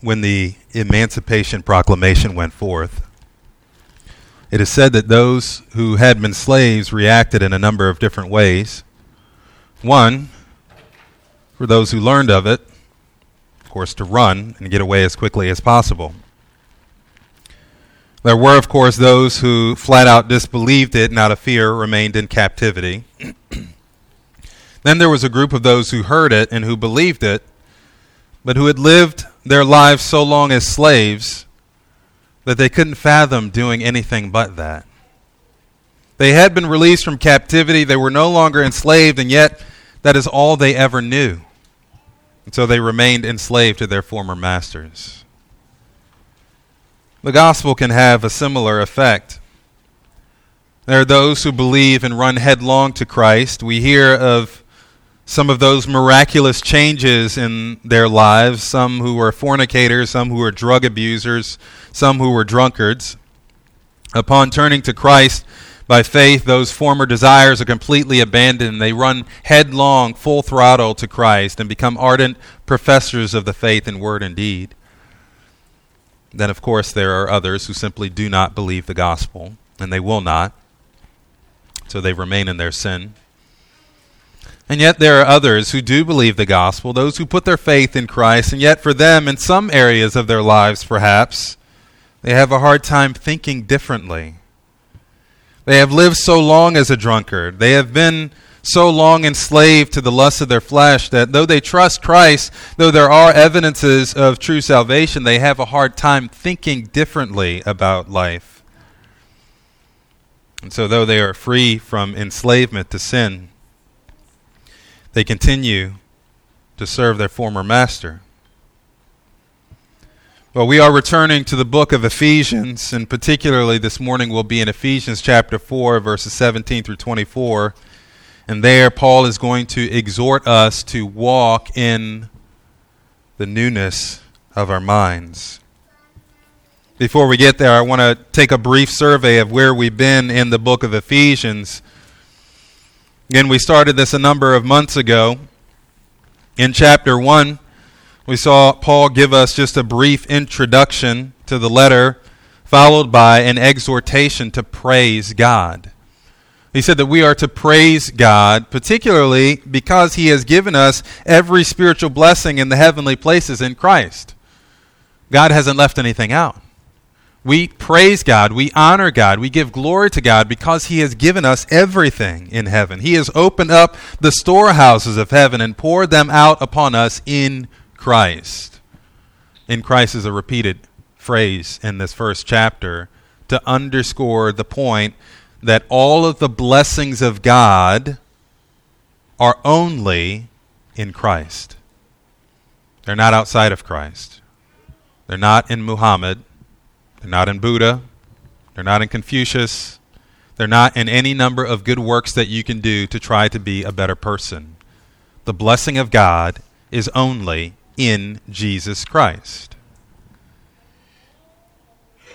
when the Emancipation Proclamation went forth, it is said that those who had been slaves reacted in a number of different ways. One, for those who learned of it, of course, to run and get away as quickly as possible. There were, of course, those who flat out disbelieved it and out of fear remained in captivity. then there was a group of those who heard it and who believed it, but who had lived their lives so long as slaves that they couldn't fathom doing anything but that. They had been released from captivity, they were no longer enslaved, and yet that is all they ever knew. And so they remained enslaved to their former masters. The gospel can have a similar effect. There are those who believe and run headlong to Christ. We hear of some of those miraculous changes in their lives, some who were fornicators, some who were drug abusers, some who were drunkards. Upon turning to Christ by faith, those former desires are completely abandoned. They run headlong, full throttle to Christ and become ardent professors of the faith in word and deed. Then, of course, there are others who simply do not believe the gospel, and they will not. So they remain in their sin. And yet there are others who do believe the gospel, those who put their faith in Christ, and yet for them, in some areas of their lives perhaps, they have a hard time thinking differently. They have lived so long as a drunkard. They have been so long enslaved to the lusts of their flesh that though they trust Christ, though there are evidences of true salvation, they have a hard time thinking differently about life. And so, though they are free from enslavement to sin, they continue to serve their former master. Well, we are returning to the book of Ephesians, and particularly this morning we'll be in Ephesians chapter 4, verses 17 through 24. And there, Paul is going to exhort us to walk in the newness of our minds. Before we get there, I want to take a brief survey of where we've been in the book of Ephesians. Again, we started this a number of months ago. In chapter 1, we saw Paul give us just a brief introduction to the letter, followed by an exhortation to praise God. He said that we are to praise God, particularly because He has given us every spiritual blessing in the heavenly places in Christ. God hasn't left anything out. We praise God, we honor God, we give glory to God because He has given us everything in heaven. He has opened up the storehouses of heaven and poured them out upon us in Christ. In Christ is a repeated phrase in this first chapter to underscore the point that all of the blessings of God are only in Christ. They're not outside of Christ. They're not in Muhammad. They're not in Buddha. They're not in Confucius. They're not in any number of good works that you can do to try to be a better person. The blessing of God is only in Jesus Christ.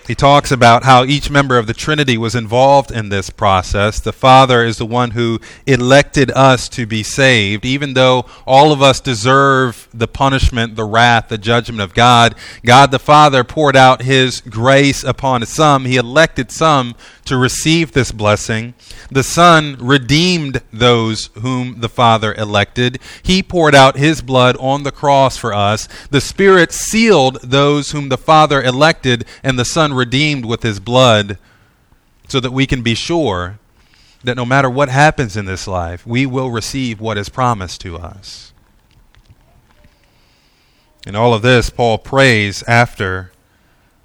He talks about how each member of the Trinity was involved in this process. The Father is the one who elected us to be saved. Even though all of us deserve the punishment, the wrath, the judgment of God, God the Father poured out His grace upon some. He elected some to receive this blessing. The Son redeemed those whom the Father elected. He poured out His blood on the cross for us. The Spirit sealed those whom the Father elected, and the Son redeemed with His blood so that we can be sure that no matter what happens in this life, we will receive what is promised to us. In all of this, Paul prays after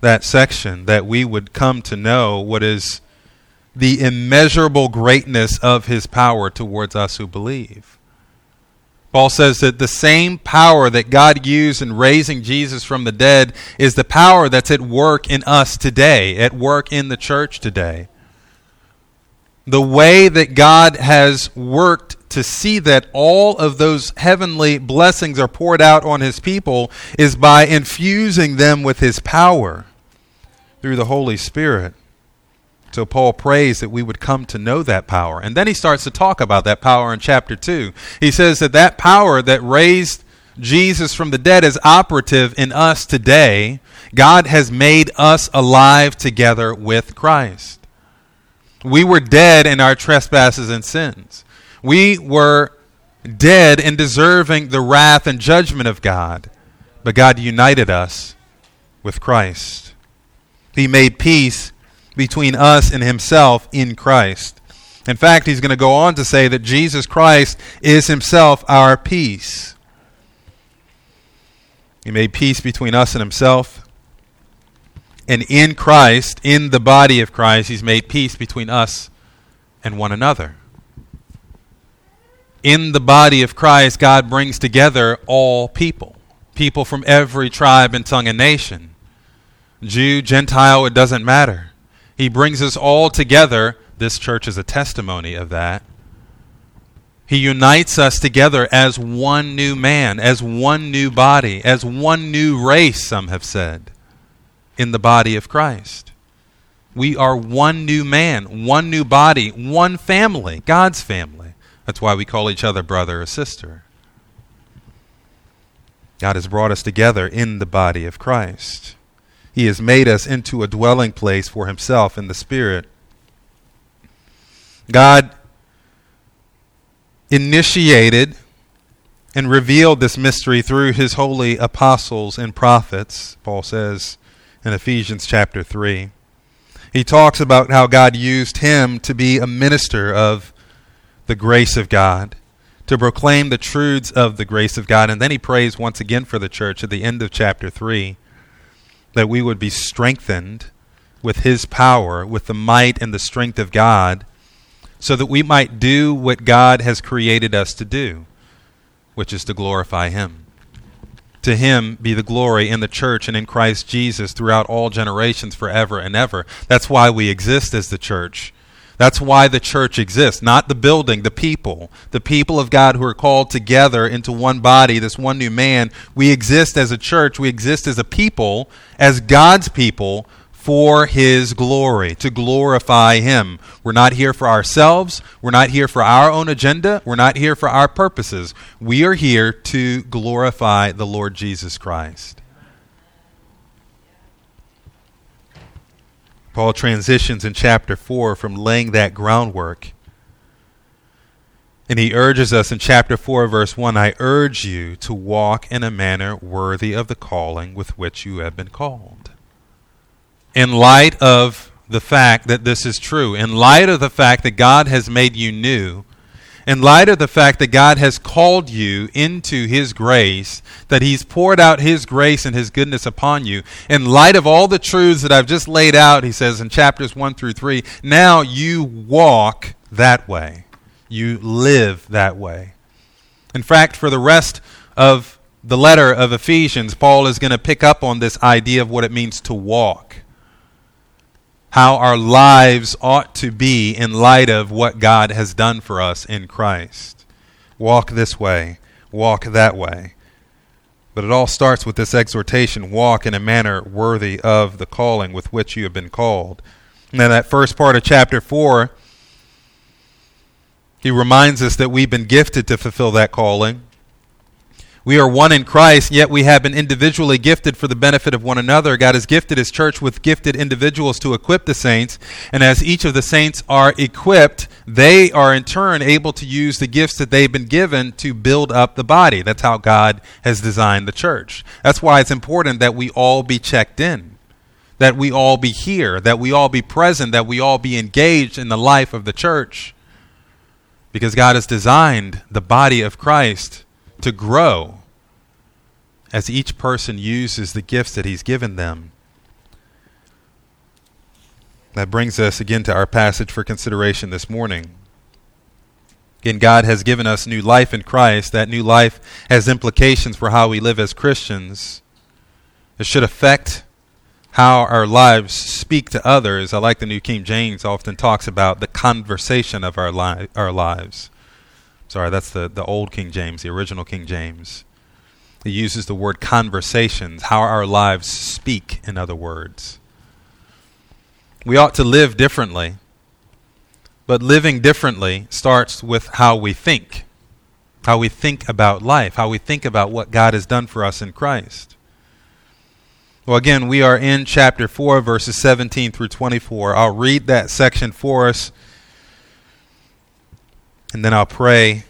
that section that we would come to know what is the immeasurable greatness of his power towards us who believe. Paul says that the same power that God used in raising Jesus from the dead is the power that's at work in us today, at work in the church today. The way that God has worked to see that all of those heavenly blessings are poured out on his people is by infusing them with his power through the Holy Spirit. So Paul prays that we would come to know that power. And then he starts to talk about that power in chapter 2. He says that that power that raised Jesus from the dead is operative in us today, God has made us alive together with Christ. We were dead in our trespasses and sins. We were dead and deserving the wrath and judgment of God, but God united us with Christ. He made peace between us and Himself in Christ. In fact, He's going to go on to say that Jesus Christ is Himself our peace. He made peace between us and Himself. And in Christ, in the body of Christ, He's made peace between us and one another in the body of Christ, God brings together all people, people from every tribe and tongue and nation. Jew, Gentile, it doesn't matter. He brings us all together. This church is a testimony of that. He unites us together as one new man, as one new body, as one new race, some have said, in the body of Christ. We are one new man, one new body, one family, God's family. That's why we call each other brother or sister. God has brought us together in the body of Christ. He has made us into a dwelling place for Himself in the Spirit. God initiated and revealed this mystery through His holy apostles and prophets, Paul says in Ephesians chapter 3. He talks about how God used him to be a minister of the grace of God, to proclaim the truths of the grace of God. And then he prays once again for the church at the end of chapter 3 that we would be strengthened with his power, with the might and the strength of God, so that we might do what God has created us to do, which is to glorify him. To him be the glory in the church and in Christ Jesus throughout all generations, forever and ever. That's why we exist as the church that's why the church exists, not the building, the people. The people of God who are called together into one body, this one new man. We exist as a church, we exist as a people, as God's people for his glory, to glorify him. We're not here for ourselves. We're not here for our own agenda. We're not here for our purposes. We are here to glorify the Lord Jesus Christ. Paul transitions in chapter 4 from laying that groundwork. And he urges us in chapter 4, verse 1 I urge you to walk in a manner worthy of the calling with which you have been called. In light of the fact that this is true, in light of the fact that God has made you new, in light of the fact that God has called you into His grace, that He's poured out His grace and His goodness upon you, in light of all the truths that I've just laid out, he says in chapters 1 through 3, now you walk that way. You live that way. In fact, for the rest of the letter of Ephesians, Paul is going to pick up on this idea of what it means to walk how our lives ought to be in light of what God has done for us in Christ. Walk this way, walk that way. But it all starts with this exhortation walk in a manner worthy of the calling with which you have been called. Now, that first part of chapter 4, he reminds us that we've been gifted to fulfill that calling. We are one in Christ, yet we have been individually gifted for the benefit of one another. God has gifted His church with gifted individuals to equip the saints, and as each of the saints are equipped, they are in turn able to use the gifts that they've been given to build up the body. That's how God has designed the church. That's why it's important that we all be checked in, that we all be here, that we all be present, that we all be engaged in the life of the church, because God has designed the body of Christ to grow as each person uses the gifts that he's given them. That brings us again to our passage for consideration this morning. Again, God has given us new life in Christ. That new life has implications for how we live as Christians. It should affect how our lives speak to others. I like the New King James often talks about the conversation of our, li- our lives. Sorry, that's the, the old King James, the original King James. He uses the word conversations, how our lives speak, in other words. We ought to live differently, but living differently starts with how we think. how we think about life, how we think about what God has done for us in Christ. Well, again, we are in chapter 4, verses 17 through 24. I'll read that section for us, and then I'll pray,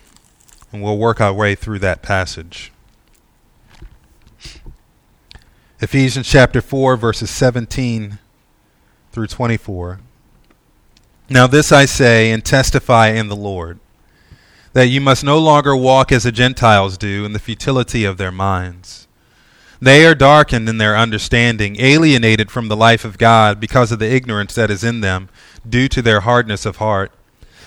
and we'll work our way through that passage. Ephesians chapter 4, verses 17 through 24. Now, this I say and testify in the Lord, that you must no longer walk as the Gentiles do in the futility of their minds. They are darkened in their understanding, alienated from the life of God because of the ignorance that is in them, due to their hardness of heart.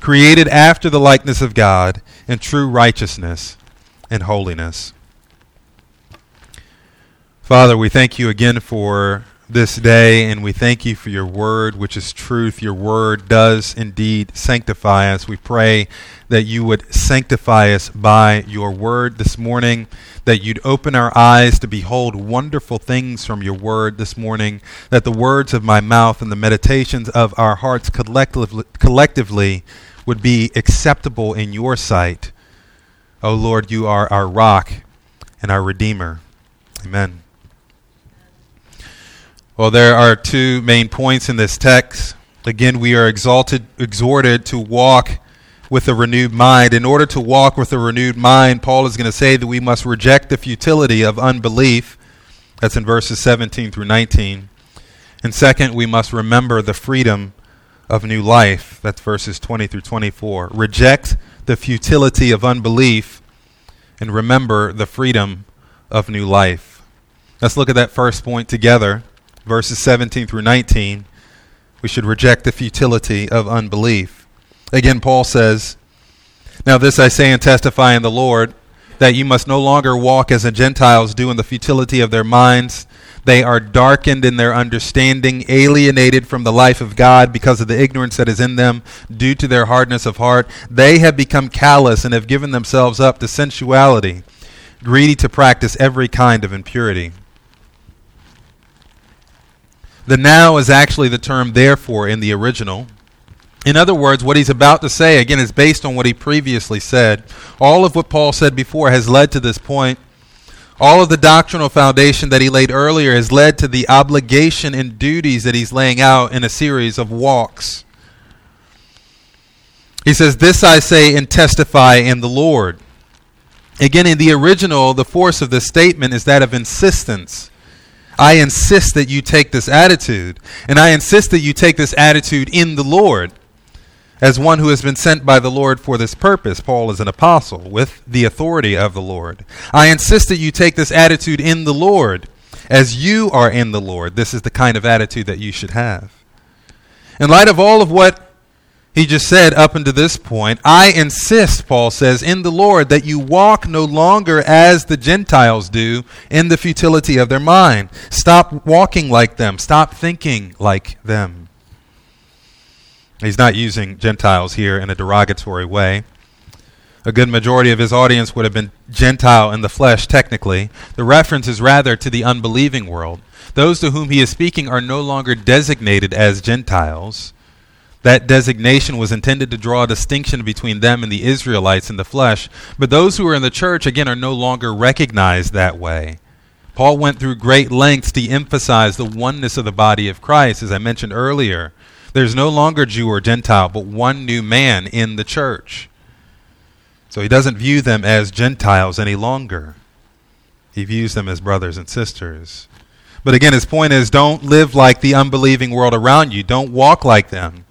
created after the likeness of God, in true righteousness and holiness. Father, we thank you again for this day, and we thank you for your word, which is truth. Your word does indeed sanctify us. We pray that you would sanctify us by your word this morning, that you'd open our eyes to behold wonderful things from your word this morning, that the words of my mouth and the meditations of our hearts collectively, collectively would be acceptable in your sight. O Lord, you are our rock and our redeemer. Amen. Well, there are two main points in this text. Again, we are exalted, exhorted to walk with a renewed mind. In order to walk with a renewed mind, Paul is going to say that we must reject the futility of unbelief. That's in verses 17 through 19. And second, we must remember the freedom of new life. That's verses 20 through 24. Reject the futility of unbelief and remember the freedom of new life. Let's look at that first point together verses 17 through 19, we should reject the futility of unbelief. Again, Paul says, Now this I say and testify in the Lord, that you must no longer walk as the Gentiles do in the futility of their minds. They are darkened in their understanding, alienated from the life of God because of the ignorance that is in them due to their hardness of heart. They have become callous and have given themselves up to sensuality, greedy to practice every kind of impurity. The now is actually the term therefore in the original. In other words, what he's about to say, again, is based on what he previously said. All of what Paul said before has led to this point. All of the doctrinal foundation that he laid earlier has led to the obligation and duties that he's laying out in a series of walks. He says, This I say and testify in the Lord. Again, in the original, the force of this statement is that of insistence. I insist that you take this attitude. And I insist that you take this attitude in the Lord. As one who has been sent by the Lord for this purpose, Paul is an apostle with the authority of the Lord. I insist that you take this attitude in the Lord. As you are in the Lord, this is the kind of attitude that you should have. In light of all of what he just said up until this point, I insist, Paul says, in the Lord that you walk no longer as the Gentiles do in the futility of their mind. Stop walking like them. Stop thinking like them. He's not using Gentiles here in a derogatory way. A good majority of his audience would have been Gentile in the flesh, technically. The reference is rather to the unbelieving world. Those to whom he is speaking are no longer designated as Gentiles. That designation was intended to draw a distinction between them and the Israelites in the flesh, but those who are in the church, again, are no longer recognized that way. Paul went through great lengths to emphasize the oneness of the body of Christ, as I mentioned earlier. There's no longer Jew or Gentile, but one new man in the church. So he doesn't view them as Gentiles any longer. He views them as brothers and sisters. But again, his point is don't live like the unbelieving world around you. Don't walk like them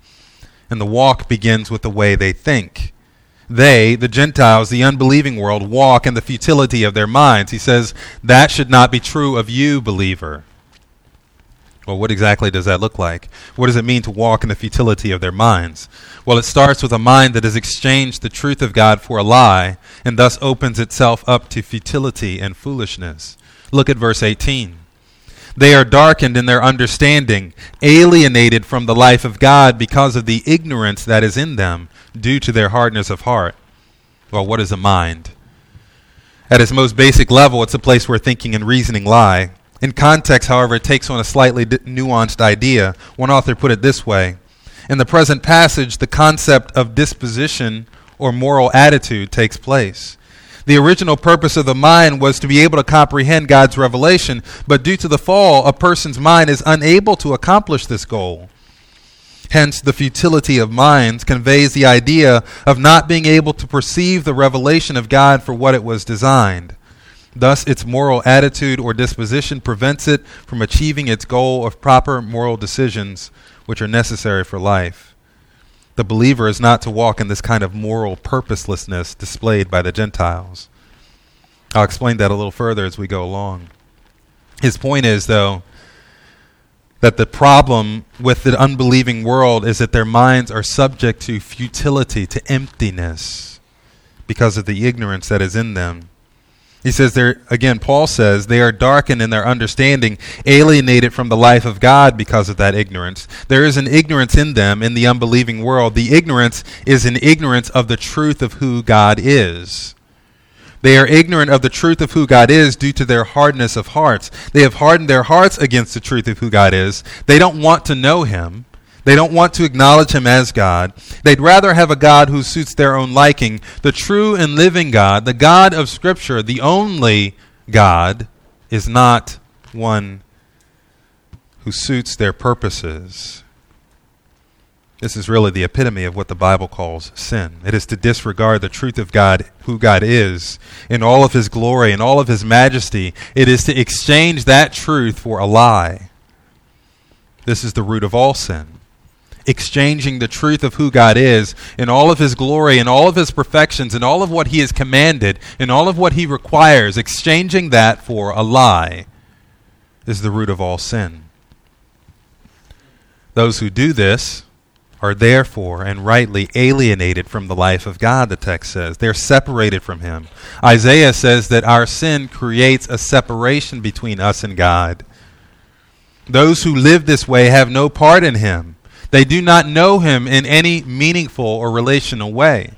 and the walk begins with the way they think. They, the Gentiles, the unbelieving world, walk in the futility of their minds. He says, that should not be true of you, believer. Well, what exactly does that look like? What does it mean to walk in the futility of their minds? Well, it starts with a mind that has exchanged the truth of God for a lie and thus opens itself up to futility and foolishness. Look at verse 18. They are darkened in their understanding, alienated from the life of God because of the ignorance that is in them due to their hardness of heart. Well, what is a mind? At its most basic level, it's a place where thinking and reasoning lie. In context, however, it takes on a slightly d- nuanced idea. One author put it this way In the present passage, the concept of disposition or moral attitude takes place. The original purpose of the mind was to be able to comprehend God's revelation, but due to the fall, a person's mind is unable to accomplish this goal. Hence, the futility of minds conveys the idea of not being able to perceive the revelation of God for what it was designed. Thus, its moral attitude or disposition prevents it from achieving its goal of proper moral decisions which are necessary for life. The believer is not to walk in this kind of moral purposelessness displayed by the Gentiles. I'll explain that a little further as we go along. His point is, though, that the problem with the unbelieving world is that their minds are subject to futility, to emptiness, because of the ignorance that is in them. He says there again, Paul says they are darkened in their understanding, alienated from the life of God because of that ignorance. There is an ignorance in them in the unbelieving world. The ignorance is an ignorance of the truth of who God is. They are ignorant of the truth of who God is due to their hardness of hearts. They have hardened their hearts against the truth of who God is. They don't want to know Him. They don't want to acknowledge him as God. They'd rather have a God who suits their own liking. The true and living God, the God of Scripture, the only God, is not one who suits their purposes. This is really the epitome of what the Bible calls sin. It is to disregard the truth of God, who God is, in all of his glory and all of his majesty. It is to exchange that truth for a lie. This is the root of all sin exchanging the truth of who God is in all of his glory and all of his perfections and all of what he has commanded and all of what he requires, exchanging that for a lie is the root of all sin. Those who do this are therefore and rightly alienated from the life of God, the text says. They're separated from Him. Isaiah says that our sin creates a separation between us and God. Those who live this way have no part in Him. They do not know him in any meaningful or relational way.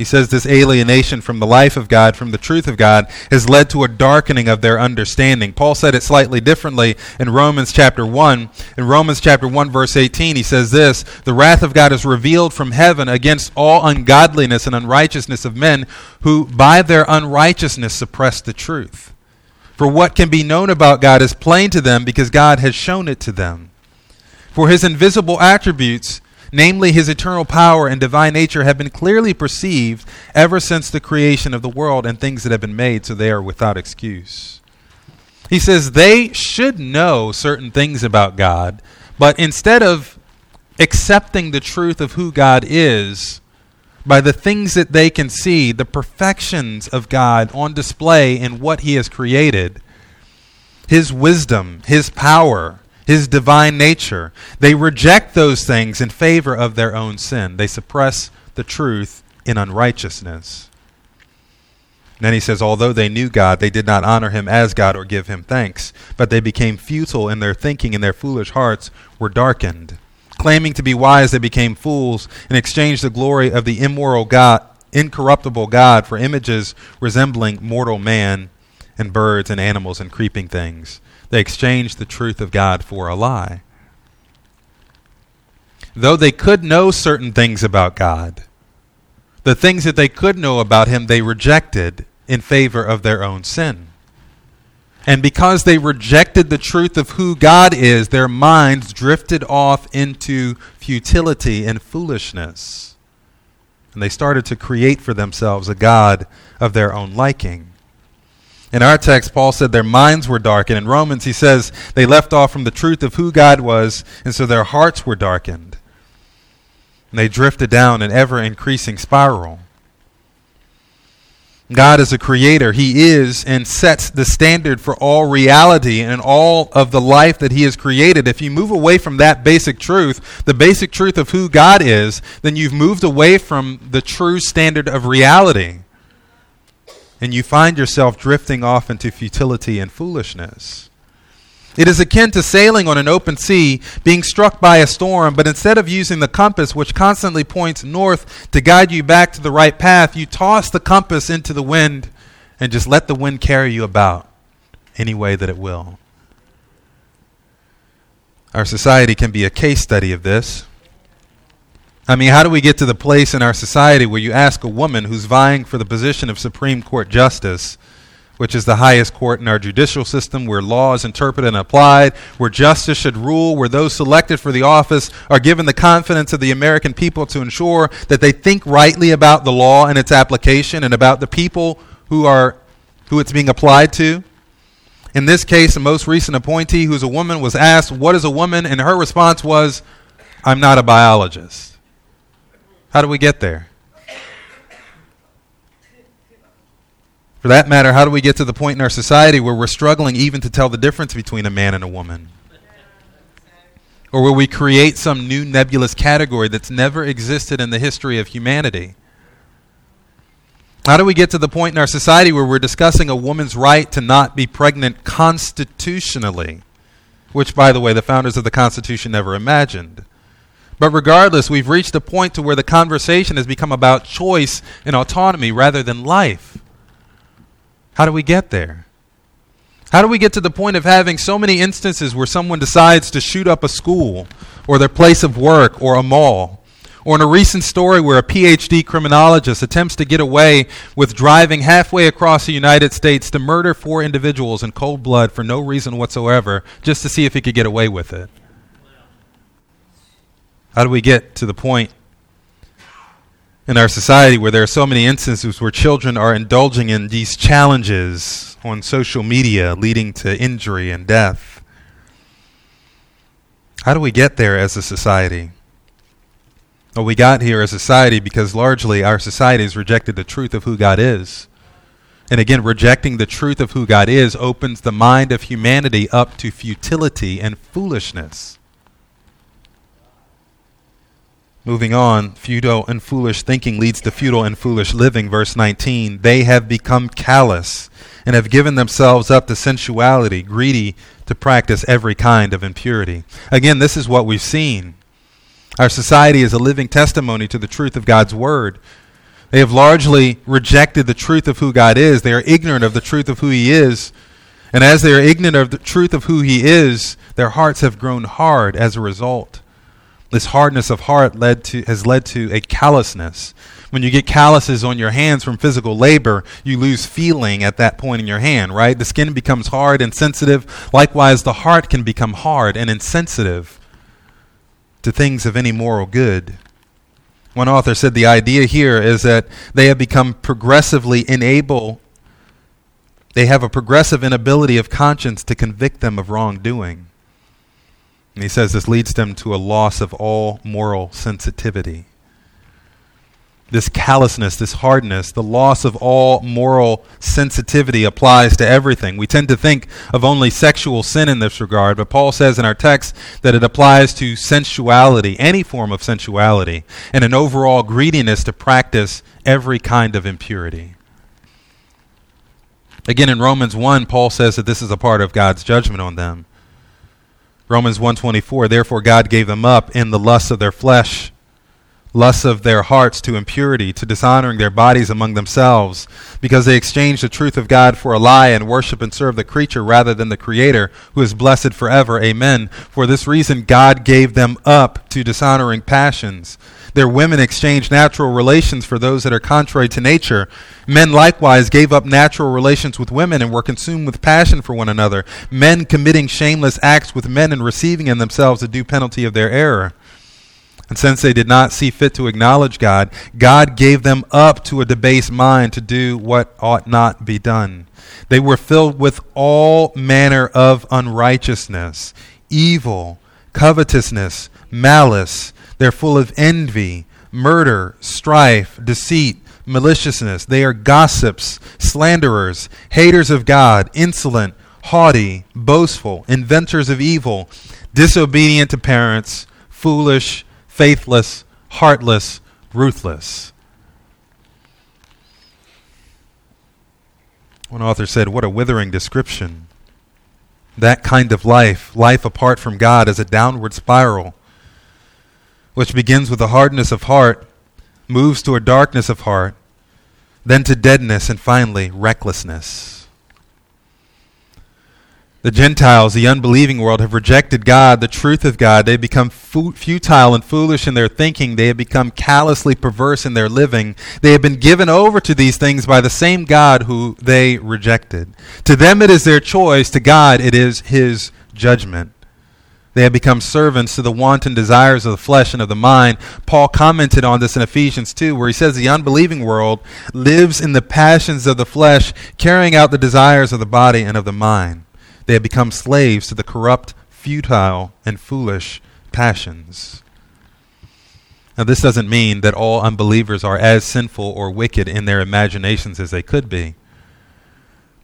He says this alienation from the life of God, from the truth of God, has led to a darkening of their understanding. Paul said it slightly differently in Romans chapter 1. In Romans chapter 1, verse 18, he says this The wrath of God is revealed from heaven against all ungodliness and unrighteousness of men who by their unrighteousness suppress the truth. For what can be known about God is plain to them because God has shown it to them. For his invisible attributes, namely his eternal power and divine nature, have been clearly perceived ever since the creation of the world and things that have been made, so they are without excuse. He says they should know certain things about God, but instead of accepting the truth of who God is, by the things that they can see, the perfections of God on display in what He has created, His wisdom, His power, his divine nature. They reject those things in favor of their own sin. They suppress the truth in unrighteousness. And then he says, Although they knew God, they did not honor him as God or give him thanks, but they became futile in their thinking, and their foolish hearts were darkened. Claiming to be wise, they became fools and exchanged the glory of the immoral God, incorruptible God for images resembling mortal man and birds and animals and creeping things. They exchanged the truth of God for a lie. Though they could know certain things about God, the things that they could know about Him they rejected in favor of their own sin. And because they rejected the truth of who God is, their minds drifted off into futility and foolishness. And they started to create for themselves a God of their own liking. In our text, Paul said their minds were darkened. In Romans, he says they left off from the truth of who God was, and so their hearts were darkened. And they drifted down an ever increasing spiral. God is a creator. He is and sets the standard for all reality and all of the life that He has created. If you move away from that basic truth, the basic truth of who God is, then you've moved away from the true standard of reality. And you find yourself drifting off into futility and foolishness. It is akin to sailing on an open sea, being struck by a storm, but instead of using the compass, which constantly points north to guide you back to the right path, you toss the compass into the wind and just let the wind carry you about any way that it will. Our society can be a case study of this. I mean, how do we get to the place in our society where you ask a woman who's vying for the position of Supreme Court Justice? which is the highest court in our judicial system, where law is interpreted and applied, where justice should rule, where those selected for the office are given the confidence of the American people to ensure that they think rightly about the law and its application and about the people who are who it's being applied to. In this case, the most recent appointee, who's a woman, was asked, What is a woman? And her response was, I'm not a biologist. How do we get there? For that matter, how do we get to the point in our society where we're struggling even to tell the difference between a man and a woman? Or where we create some new nebulous category that's never existed in the history of humanity? How do we get to the point in our society where we're discussing a woman's right to not be pregnant constitutionally? Which, by the way, the founders of the Constitution never imagined. But regardless, we've reached a point to where the conversation has become about choice and autonomy rather than life. How do we get there? How do we get to the point of having so many instances where someone decides to shoot up a school or their place of work or a mall? Or in a recent story where a PhD criminologist attempts to get away with driving halfway across the United States to murder four individuals in cold blood for no reason whatsoever just to see if he could get away with it. How do we get to the point in our society where there are so many instances where children are indulging in these challenges on social media leading to injury and death. How do we get there as a society? Well, we got here as a society because largely our society has rejected the truth of who God is. And again, rejecting the truth of who God is opens the mind of humanity up to futility and foolishness. Moving on, futile and foolish thinking leads to futile and foolish living. Verse 19. They have become callous and have given themselves up to sensuality, greedy to practice every kind of impurity. Again, this is what we've seen. Our society is a living testimony to the truth of God's Word. They have largely rejected the truth of who God is. They are ignorant of the truth of who He is. And as they are ignorant of the truth of who He is, their hearts have grown hard as a result. This hardness of heart led to, has led to a callousness. When you get calluses on your hands from physical labor, you lose feeling at that point in your hand, right? The skin becomes hard and sensitive. Likewise, the heart can become hard and insensitive to things of any moral good. One author said the idea here is that they have become progressively unable, they have a progressive inability of conscience to convict them of wrongdoing. And he says this leads them to a loss of all moral sensitivity. This callousness, this hardness, the loss of all moral sensitivity applies to everything. We tend to think of only sexual sin in this regard, but Paul says in our text that it applies to sensuality, any form of sensuality, and an overall greediness to practice every kind of impurity. Again, in Romans 1, Paul says that this is a part of God's judgment on them. Romans 1:24 Therefore God gave them up in the lusts of their flesh lusts of their hearts to impurity to dishonoring their bodies among themselves because they exchanged the truth of God for a lie and worship and serve the creature rather than the creator who is blessed forever. Amen. For this reason God gave them up to dishonoring passions their women exchanged natural relations for those that are contrary to nature. Men likewise gave up natural relations with women and were consumed with passion for one another, men committing shameless acts with men and receiving in themselves the due penalty of their error. And since they did not see fit to acknowledge God, God gave them up to a debased mind to do what ought not be done. They were filled with all manner of unrighteousness, evil, covetousness, malice. They're full of envy, murder, strife, deceit, maliciousness. They are gossips, slanderers, haters of God, insolent, haughty, boastful, inventors of evil, disobedient to parents, foolish, faithless, heartless, ruthless. One author said, What a withering description. That kind of life, life apart from God, is a downward spiral, which begins with a hardness of heart, moves to a darkness of heart, then to deadness, and finally, recklessness. The Gentiles, the unbelieving world, have rejected God, the truth of God. They become fu- futile and foolish in their thinking. They have become callously perverse in their living. They have been given over to these things by the same God who they rejected. To them it is their choice, to God it is his judgment. They have become servants to the wanton desires of the flesh and of the mind. Paul commented on this in Ephesians 2, where he says the unbelieving world lives in the passions of the flesh, carrying out the desires of the body and of the mind. They have become slaves to the corrupt, futile, and foolish passions. Now, this doesn't mean that all unbelievers are as sinful or wicked in their imaginations as they could be.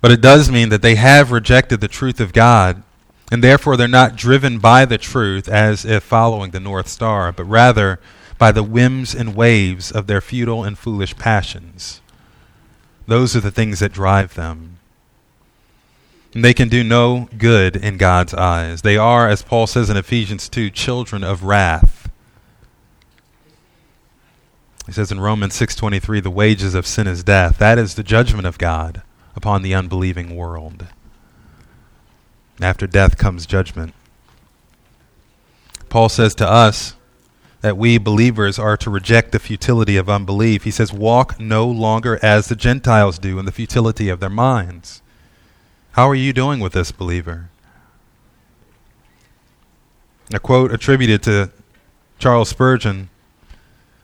But it does mean that they have rejected the truth of God, and therefore they're not driven by the truth as if following the North Star, but rather by the whims and waves of their futile and foolish passions. Those are the things that drive them. They can do no good in God's eyes. They are, as Paul says in Ephesians 2, children of wrath. He says in Romans 6:23, the wages of sin is death. That is the judgment of God upon the unbelieving world. After death comes judgment. Paul says to us that we believers are to reject the futility of unbelief. He says, Walk no longer as the Gentiles do in the futility of their minds. How are you doing with this, believer? A quote attributed to Charles Spurgeon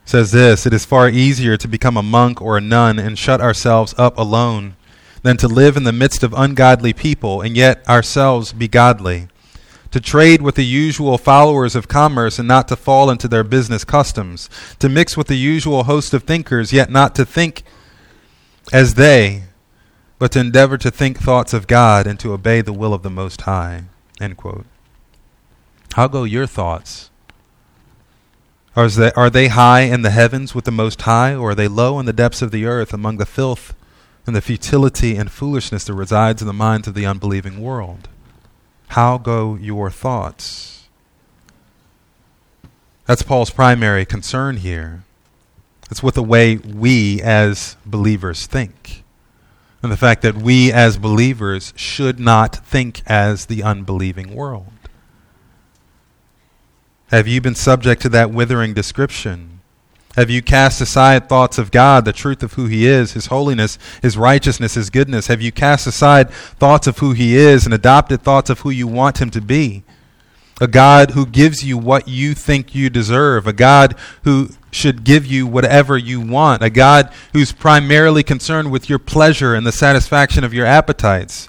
says this It is far easier to become a monk or a nun and shut ourselves up alone than to live in the midst of ungodly people and yet ourselves be godly. To trade with the usual followers of commerce and not to fall into their business customs. To mix with the usual host of thinkers yet not to think as they but to endeavor to think thoughts of God and to obey the will of the Most High. End quote. How go your thoughts? Are they, are they high in the heavens with the Most High, or are they low in the depths of the earth among the filth and the futility and foolishness that resides in the minds of the unbelieving world? How go your thoughts? That's Paul's primary concern here. It's with the way we as believers think and the fact that we as believers should not think as the unbelieving world. Have you been subject to that withering description? Have you cast aside thoughts of God, the truth of who He is, His holiness, His righteousness, His goodness? Have you cast aside thoughts of who He is and adopted thoughts of who you want Him to be? A God who gives you what you think you deserve, a God who should give you whatever you want, a God who's primarily concerned with your pleasure and the satisfaction of your appetites.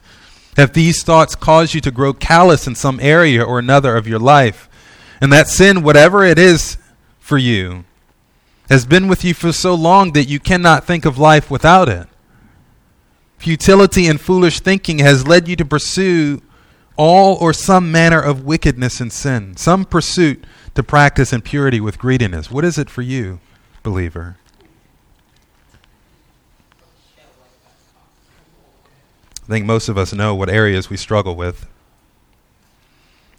Have these thoughts caused you to grow callous in some area or another of your life? And that sin, whatever it is for you, has been with you for so long that you cannot think of life without it. Futility and foolish thinking has led you to pursue all or some manner of wickedness and sin, some pursuit to practice impurity with greediness. What is it for you, believer? I think most of us know what areas we struggle with.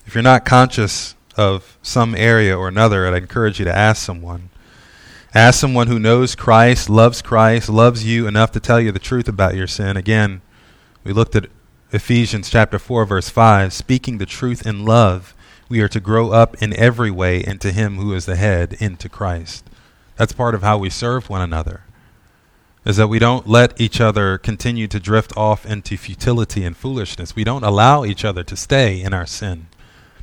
If you're not conscious of some area or another, I'd encourage you to ask someone. Ask someone who knows Christ, loves Christ, loves you enough to tell you the truth about your sin. Again, we looked at Ephesians chapter 4 verse 5, speaking the truth in love we are to grow up in every way into Him who is the head, into Christ. That's part of how we serve one another. Is that we don't let each other continue to drift off into futility and foolishness. We don't allow each other to stay in our sin.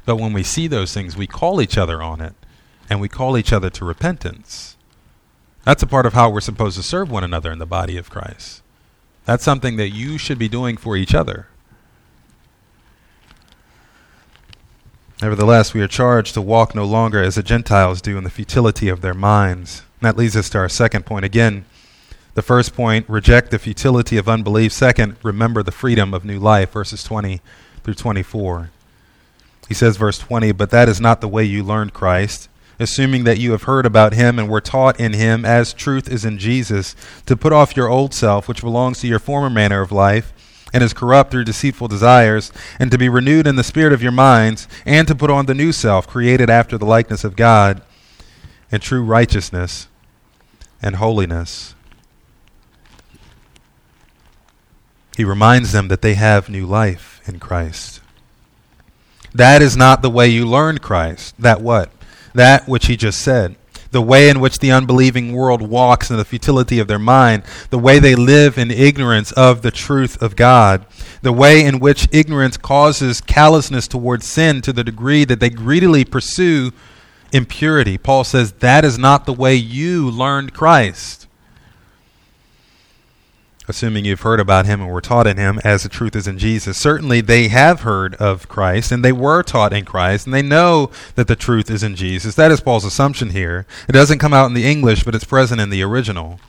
But when we see those things, we call each other on it and we call each other to repentance. That's a part of how we're supposed to serve one another in the body of Christ. That's something that you should be doing for each other. Nevertheless, we are charged to walk no longer as the Gentiles do in the futility of their minds. And that leads us to our second point. Again, The first point, reject the futility of unbelief. Second, remember the freedom of new life, verses 20 through 24. He says, verse 20, But that is not the way you learned Christ, assuming that you have heard about him and were taught in him, as truth is in Jesus, to put off your old self, which belongs to your former manner of life and is corrupt through deceitful desires, and to be renewed in the spirit of your minds, and to put on the new self, created after the likeness of God, in true righteousness and holiness. He reminds them that they have new life in Christ. That is not the way you learned Christ. That what? That which he just said the way in which the unbelieving world walks in the futility of their mind, the way they live in ignorance of the truth of God, the way in which ignorance causes callousness towards sin to the degree that they greedily pursue impurity. Paul says that is not the way you learned Christ assuming you've heard about him and were taught in him as the truth is in Jesus. Certainly they have heard of Christ and they were taught in Christ and they know that the truth is in Jesus. That is Paul's assumption here. It doesn't come out in the English, but it's present in the original.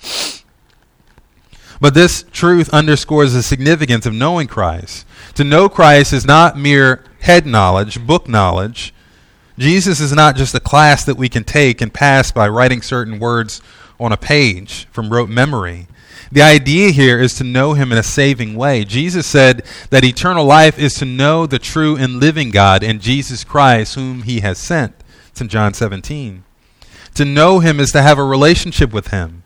But this truth underscores the significance of knowing Christ. To know Christ is not mere head knowledge, book knowledge. Jesus is not just a class that we can take and pass by writing certain words on a page from rote memory. The idea here is to know him in a saving way. Jesus said that eternal life is to know the true and living God and Jesus Christ, whom he has sent. It's in John 17. To know him is to have a relationship with him.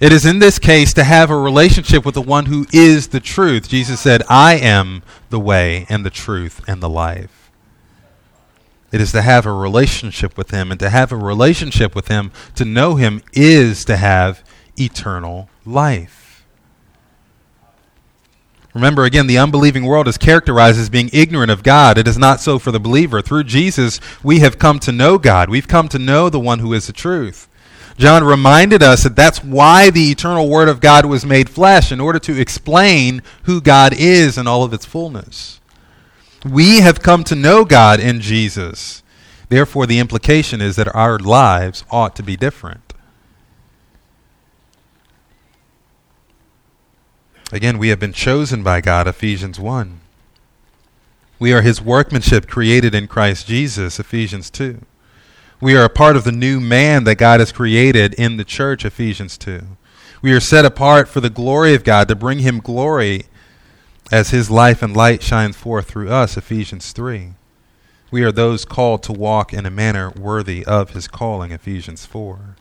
It is in this case to have a relationship with the one who is the truth. Jesus said, I am the way and the truth and the life. It is to have a relationship with him, and to have a relationship with him, to know him, is to have eternal life. Remember, again, the unbelieving world is characterized as being ignorant of God. It is not so for the believer. Through Jesus, we have come to know God. We've come to know the one who is the truth. John reminded us that that's why the eternal Word of God was made flesh, in order to explain who God is in all of its fullness. We have come to know God in Jesus. Therefore, the implication is that our lives ought to be different. Again, we have been chosen by God, Ephesians 1. We are his workmanship created in Christ Jesus, Ephesians 2. We are a part of the new man that God has created in the church, Ephesians 2. We are set apart for the glory of God to bring him glory as his life and light shines forth through us, Ephesians 3. We are those called to walk in a manner worthy of his calling, Ephesians 4.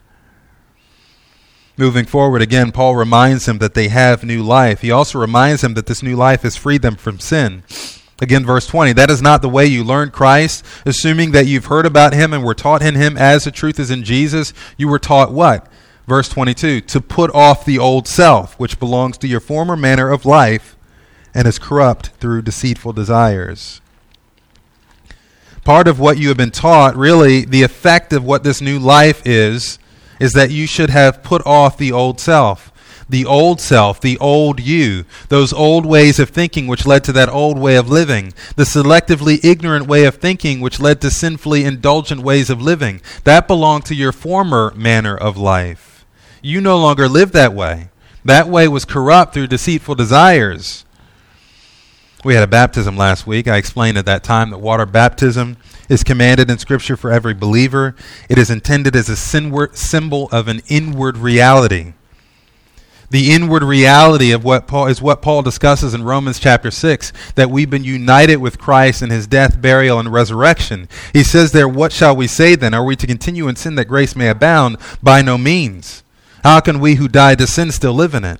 Moving forward, again, Paul reminds them that they have new life. He also reminds them that this new life has freed them from sin. Again, verse 20, that is not the way you learned Christ, assuming that you've heard about him and were taught in him as the truth is in Jesus. You were taught what? Verse 22, to put off the old self, which belongs to your former manner of life and is corrupt through deceitful desires. Part of what you have been taught, really, the effect of what this new life is, is that you should have put off the old self. The old self, the old you, those old ways of thinking which led to that old way of living, the selectively ignorant way of thinking which led to sinfully indulgent ways of living, that belonged to your former manner of life. You no longer live that way. That way was corrupt through deceitful desires. We had a baptism last week. I explained at that time that water baptism is commanded in Scripture for every believer. It is intended as a symbol of an inward reality. The inward reality of what Paul is what Paul discusses in Romans chapter 6 that we've been united with Christ in his death, burial and resurrection. He says there, what shall we say then? Are we to continue in sin that grace may abound? By no means. How can we who died to sin still live in it?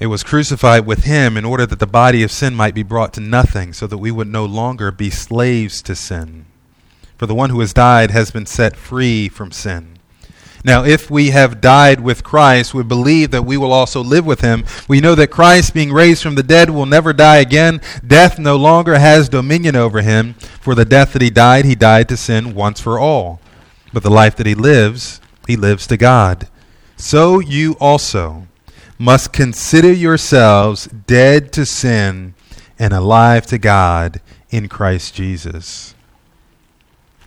it was crucified with him in order that the body of sin might be brought to nothing, so that we would no longer be slaves to sin. For the one who has died has been set free from sin. Now, if we have died with Christ, we believe that we will also live with him. We know that Christ, being raised from the dead, will never die again. Death no longer has dominion over him. For the death that he died, he died to sin once for all. But the life that he lives, he lives to God. So you also must consider yourselves dead to sin and alive to God in Christ Jesus.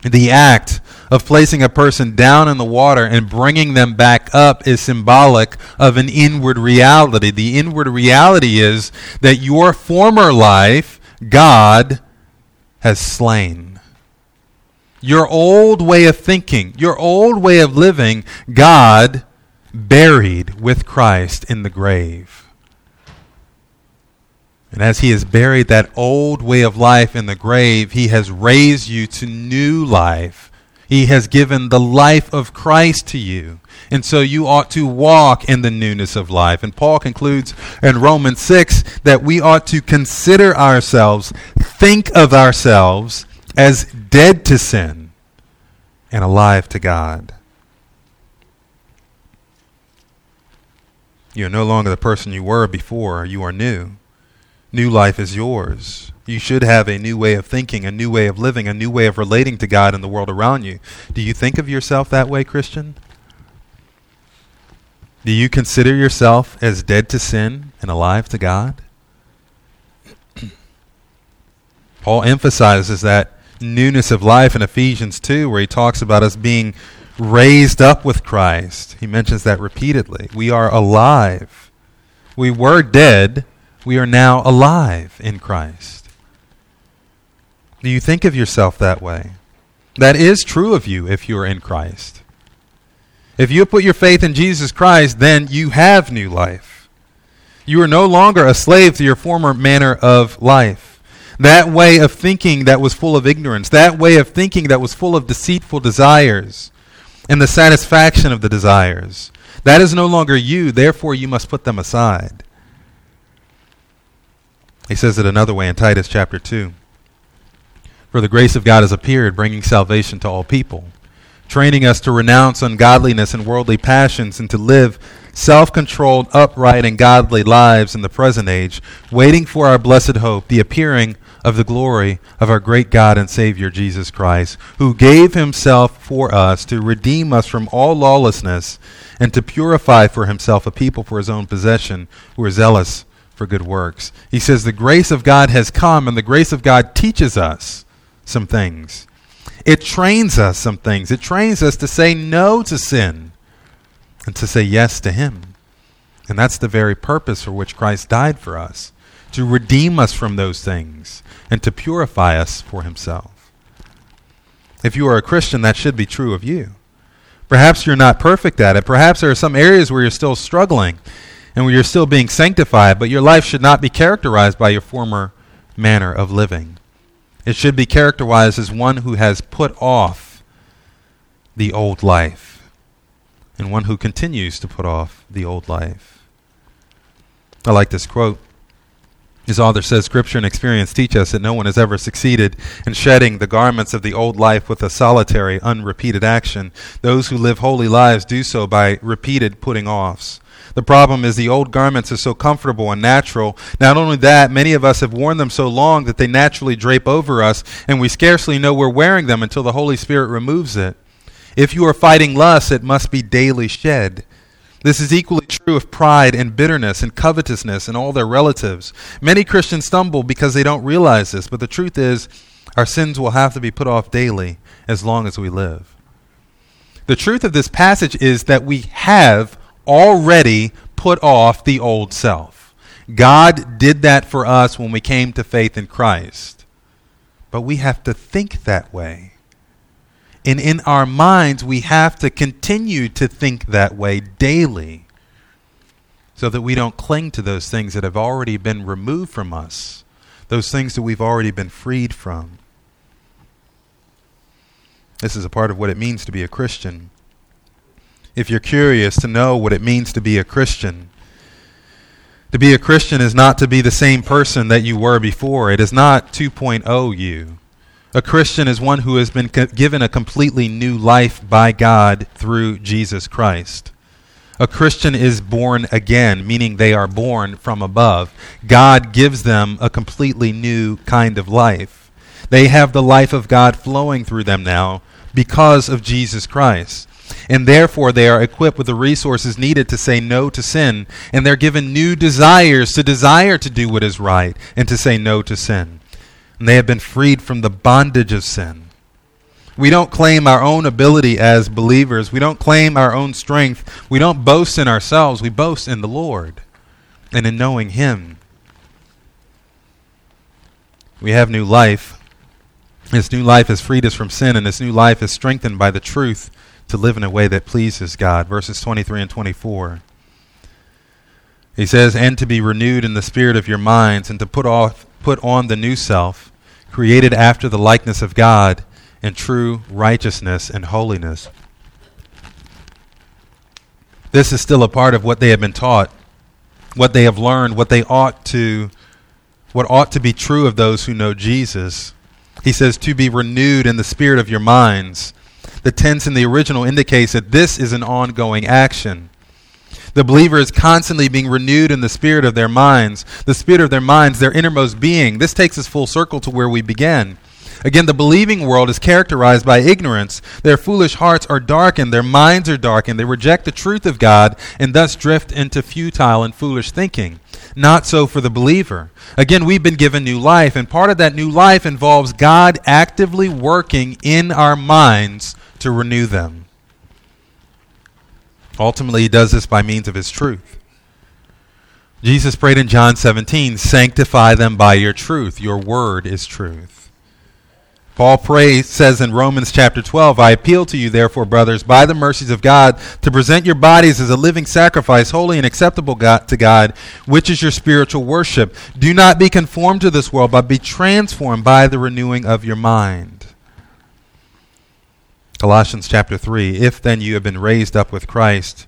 The act of placing a person down in the water and bringing them back up is symbolic of an inward reality. The inward reality is that your former life, God has slain. Your old way of thinking, your old way of living, God buried with Christ in the grave. And as he has buried that old way of life in the grave, he has raised you to new life. He has given the life of Christ to you. And so you ought to walk in the newness of life. And Paul concludes in Romans 6 that we ought to consider ourselves, think of ourselves as dead to sin and alive to God. You are no longer the person you were before, you are new new life is yours. You should have a new way of thinking, a new way of living, a new way of relating to God and the world around you. Do you think of yourself that way, Christian? Do you consider yourself as dead to sin and alive to God? Paul emphasizes that newness of life in Ephesians 2, where he talks about us being raised up with Christ. He mentions that repeatedly. We are alive. We were dead, we are now alive in Christ. Do you think of yourself that way? That is true of you if you are in Christ. If you put your faith in Jesus Christ, then you have new life. You are no longer a slave to your former manner of life. That way of thinking that was full of ignorance, that way of thinking that was full of deceitful desires and the satisfaction of the desires, that is no longer you, therefore you must put them aside. He says it another way in Titus chapter 2. For the grace of God has appeared, bringing salvation to all people, training us to renounce ungodliness and worldly passions and to live self controlled, upright, and godly lives in the present age, waiting for our blessed hope, the appearing of the glory of our great God and Savior Jesus Christ, who gave himself for us to redeem us from all lawlessness and to purify for himself a people for his own possession who are zealous for good works. He says the grace of God has come, and the grace of God teaches us some things. It trains us some things. It trains us to say no to sin and to say yes to Him. And that's the very purpose for which Christ died for us to redeem us from those things and to purify us for Himself. If you are a Christian, that should be true of you. Perhaps you're not perfect at it. Perhaps there are some areas where you're still struggling and where you're still being sanctified, but your life should not be characterized by your former manner of living. It should be characterized as one who has put off the old life and one who continues to put off the old life. I like this quote. His author says Scripture and experience teach us that no one has ever succeeded in shedding the garments of the old life with a solitary, unrepeated action. Those who live holy lives do so by repeated putting offs. The problem is the old garments are so comfortable and natural. Not only that, many of us have worn them so long that they naturally drape over us, and we scarcely know we're wearing them until the Holy Spirit removes it. If you are fighting lust, it must be daily shed. This is equally true of pride and bitterness and covetousness and all their relatives. Many Christians stumble because they don't realize this, but the truth is, our sins will have to be put off daily as long as we live. The truth of this passage is that we have already put off the old self. God did that for us when we came to faith in Christ. But we have to think that way. And in our minds, we have to continue to think that way daily so that we don't cling to those things that have already been removed from us, those things that we've already been freed from. This is a part of what it means to be a Christian if you're curious to know what it means to be a Christian. To be a Christian is not to be the same person that you were before. It is not 2.0 you. A Christian is one who has been co- given a completely new life by God through Jesus Christ. A Christian is born again, meaning they are born from above. God gives them a completely new kind of life. They have the life of God flowing through them now because of Jesus Christ. And therefore, they are equipped with the resources needed to say no to sin. And they're given new desires to desire to do what is right and to say no to sin. And they have been freed from the bondage of sin. We don't claim our own ability as believers. We don't claim our own strength. We don't boast in ourselves. We boast in the Lord and in knowing Him. We have new life. This new life has freed us from sin, and this new life is strengthened by the truth to live in a way that pleases God. Verses 23 and 24. He says, And to be renewed in the spirit of your minds, and to put, off, put on the new self, created after the likeness of God in true righteousness and holiness. This is still a part of what they have been taught, what they have learned, what they ought to what ought to be true of those who know Jesus. He says to be renewed in the spirit of your minds. The tense in the original indicates that this is an ongoing action. The believer is constantly being renewed in the spirit of their minds, the spirit of their minds, their innermost being. This takes us full circle to where we began. Again, the believing world is characterized by ignorance. Their foolish hearts are darkened, their minds are darkened. They reject the truth of God and thus drift into futile and foolish thinking. Not so for the believer. Again, we've been given new life, and part of that new life involves God actively working in our minds to renew them. Ultimately, he does this by means of his truth. Jesus prayed in John 17, Sanctify them by your truth. Your word is truth. Paul prays, says in Romans chapter 12, I appeal to you, therefore, brothers, by the mercies of God, to present your bodies as a living sacrifice, holy and acceptable God, to God, which is your spiritual worship. Do not be conformed to this world, but be transformed by the renewing of your mind. Colossians chapter 3 If then you have been raised up with Christ,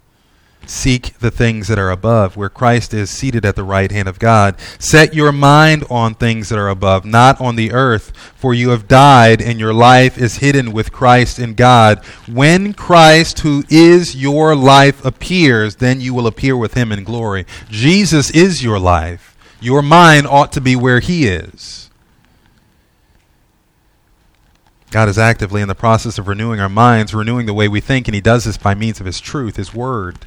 Seek the things that are above, where Christ is seated at the right hand of God. Set your mind on things that are above, not on the earth, for you have died, and your life is hidden with Christ in God. When Christ, who is your life, appears, then you will appear with him in glory. Jesus is your life. Your mind ought to be where he is. God is actively in the process of renewing our minds, renewing the way we think, and he does this by means of his truth, his word.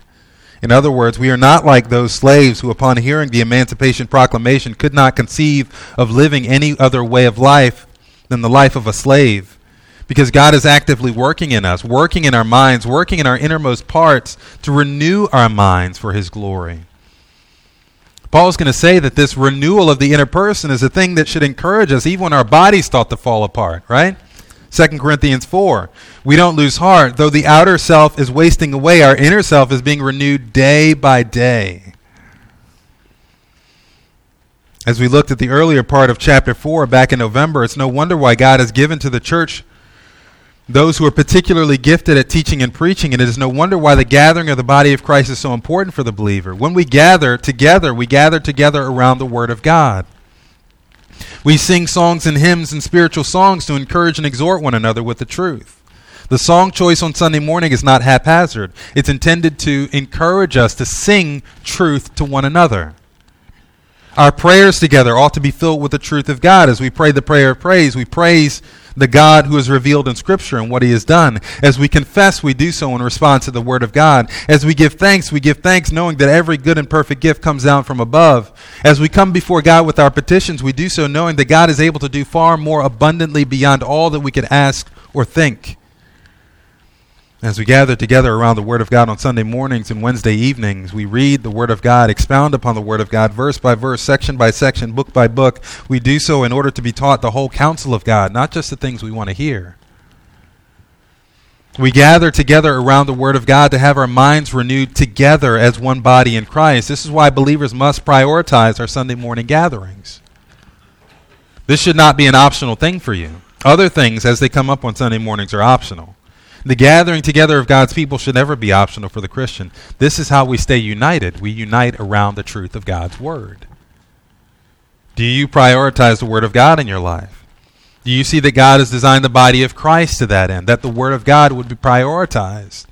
In other words, we are not like those slaves who, upon hearing the Emancipation Proclamation, could not conceive of living any other way of life than the life of a slave. Because God is actively working in us, working in our minds, working in our innermost parts to renew our minds for His glory. Paul's going to say that this renewal of the inner person is a thing that should encourage us even when our bodies start to fall apart, right? 2 Corinthians 4. We don't lose heart. Though the outer self is wasting away, our inner self is being renewed day by day. As we looked at the earlier part of chapter 4 back in November, it's no wonder why God has given to the church those who are particularly gifted at teaching and preaching, and it is no wonder why the gathering of the body of Christ is so important for the believer. When we gather together, we gather together around the Word of God. We sing songs and hymns and spiritual songs to encourage and exhort one another with the truth. The song choice on Sunday morning is not haphazard. It's intended to encourage us to sing truth to one another. Our prayers together ought to be filled with the truth of God. As we pray the prayer of praise, we praise the God who is revealed in Scripture and what He has done. As we confess, we do so in response to the Word of God. As we give thanks, we give thanks knowing that every good and perfect gift comes down from above. As we come before God with our petitions, we do so knowing that God is able to do far more abundantly beyond all that we could ask or think. As we gather together around the Word of God on Sunday mornings and Wednesday evenings, we read the Word of God, expound upon the Word of God, verse by verse, section by section, book by book. We do so in order to be taught the whole counsel of God, not just the things we want to hear. We gather together around the Word of God to have our minds renewed together as one body in Christ. This is why believers must prioritize our Sunday morning gatherings. This should not be an optional thing for you. Other things, as they come up on Sunday mornings, are optional. The gathering together of God's people should never be optional for the Christian. This is how we stay united. We unite around the truth of God's Word. Do you prioritize the Word of God in your life? Do you see that God has designed the body of Christ to that end, that the Word of God would be prioritized,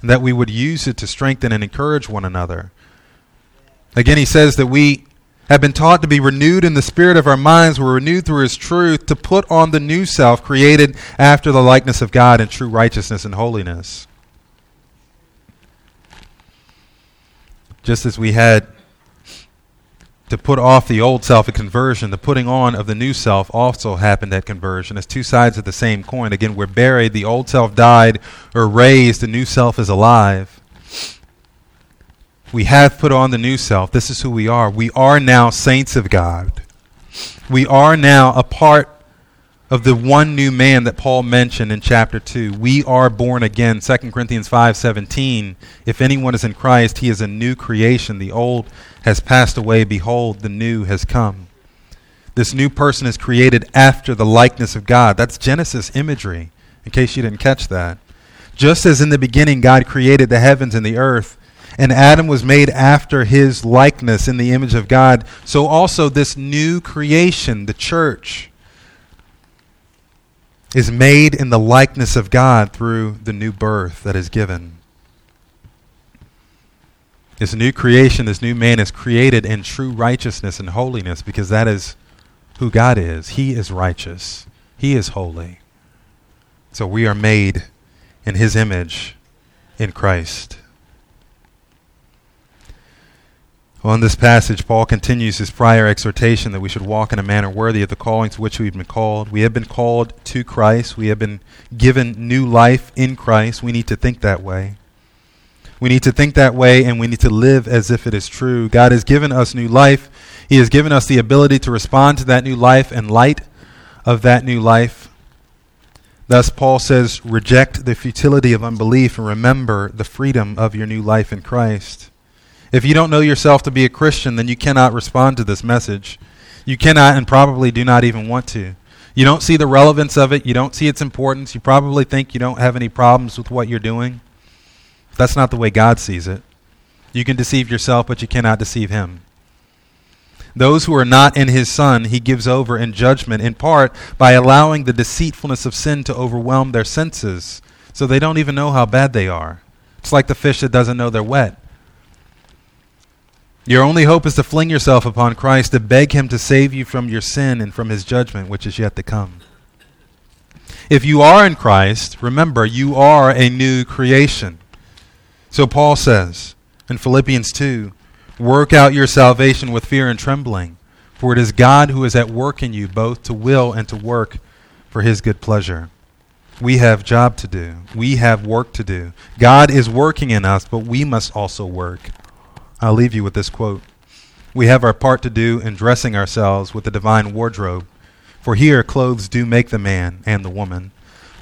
and that we would use it to strengthen and encourage one another? Again, he says that we have been taught to be renewed in the spirit of our minds, we're renewed through his truth, to put on the new self created after the likeness of God in true righteousness and holiness. Just as we had to put off the old self at conversion, the putting on of the new self also happened at conversion. It's two sides of the same coin. Again, we're buried, the old self died or raised, the new self is alive. We have put on the new self. This is who we are. We are now saints of God. We are now a part of the one new man that Paul mentioned in chapter 2. We are born again. 2 Corinthians 5:17. If anyone is in Christ, he is a new creation. The old has passed away, behold, the new has come. This new person is created after the likeness of God. That's Genesis imagery, in case you didn't catch that. Just as in the beginning God created the heavens and the earth, and Adam was made after his likeness in the image of God, so also this new creation, the church, is made in the likeness of God through the new birth that is given. This new creation, this new man is created in true righteousness and holiness because that is who God is. He is righteous, He is holy. So we are made in His image in Christ. Well, in this passage, Paul continues his prior exhortation that we should walk in a manner worthy of the calling to which we've been called. We have been called to Christ. We have been given new life in Christ. We need to think that way. We need to think that way and we need to live as if it is true. God has given us new life. He has given us the ability to respond to that new life and light of that new life. Thus, Paul says, reject the futility of unbelief and remember the freedom of your new life in Christ. If you don't know yourself to be a Christian, then you cannot respond to this message. You cannot and probably do not even want to. You don't see the relevance of it. You don't see its importance. You probably think you don't have any problems with what you're doing. That's not the way God sees it. You can deceive yourself, but you cannot deceive Him. Those who are not in His Son, He gives over in judgment, in part by allowing the deceitfulness of sin to overwhelm their senses, so they don't even know how bad they are. It's like the fish that doesn't know they're wet. Your only hope is to fling yourself upon Christ, to beg Him to save you from your sin and from His judgment, which is yet to come. If you are in Christ, remember, you are a new creation. So Paul says in Philippians 2 Work out your salvation with fear and trembling, for it is God who is at work in you, both to will and to work for His good pleasure. We have job to do. We have work to do. God is working in us, but we must also work. I'll leave you with this quote. We have our part to do in dressing ourselves with the divine wardrobe, for here clothes do make the man and the woman.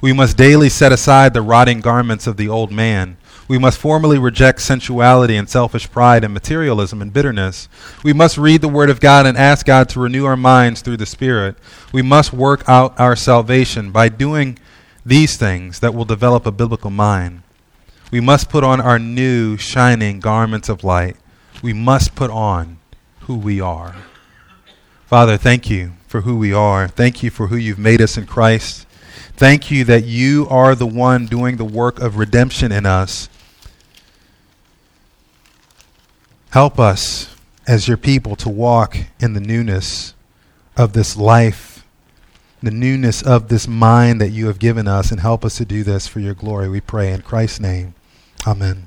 We must daily set aside the rotting garments of the old man. We must formally reject sensuality and selfish pride and materialism and bitterness. We must read the Word of God and ask God to renew our minds through the Spirit. We must work out our salvation by doing these things that will develop a biblical mind. We must put on our new, shining garments of light we must put on who we are. Father, thank you for who we are. Thank you for who you've made us in Christ. Thank you that you are the one doing the work of redemption in us. Help us as your people to walk in the newness of this life, the newness of this mind that you have given us, and help us to do this for your glory. We pray in Christ's name. Amen.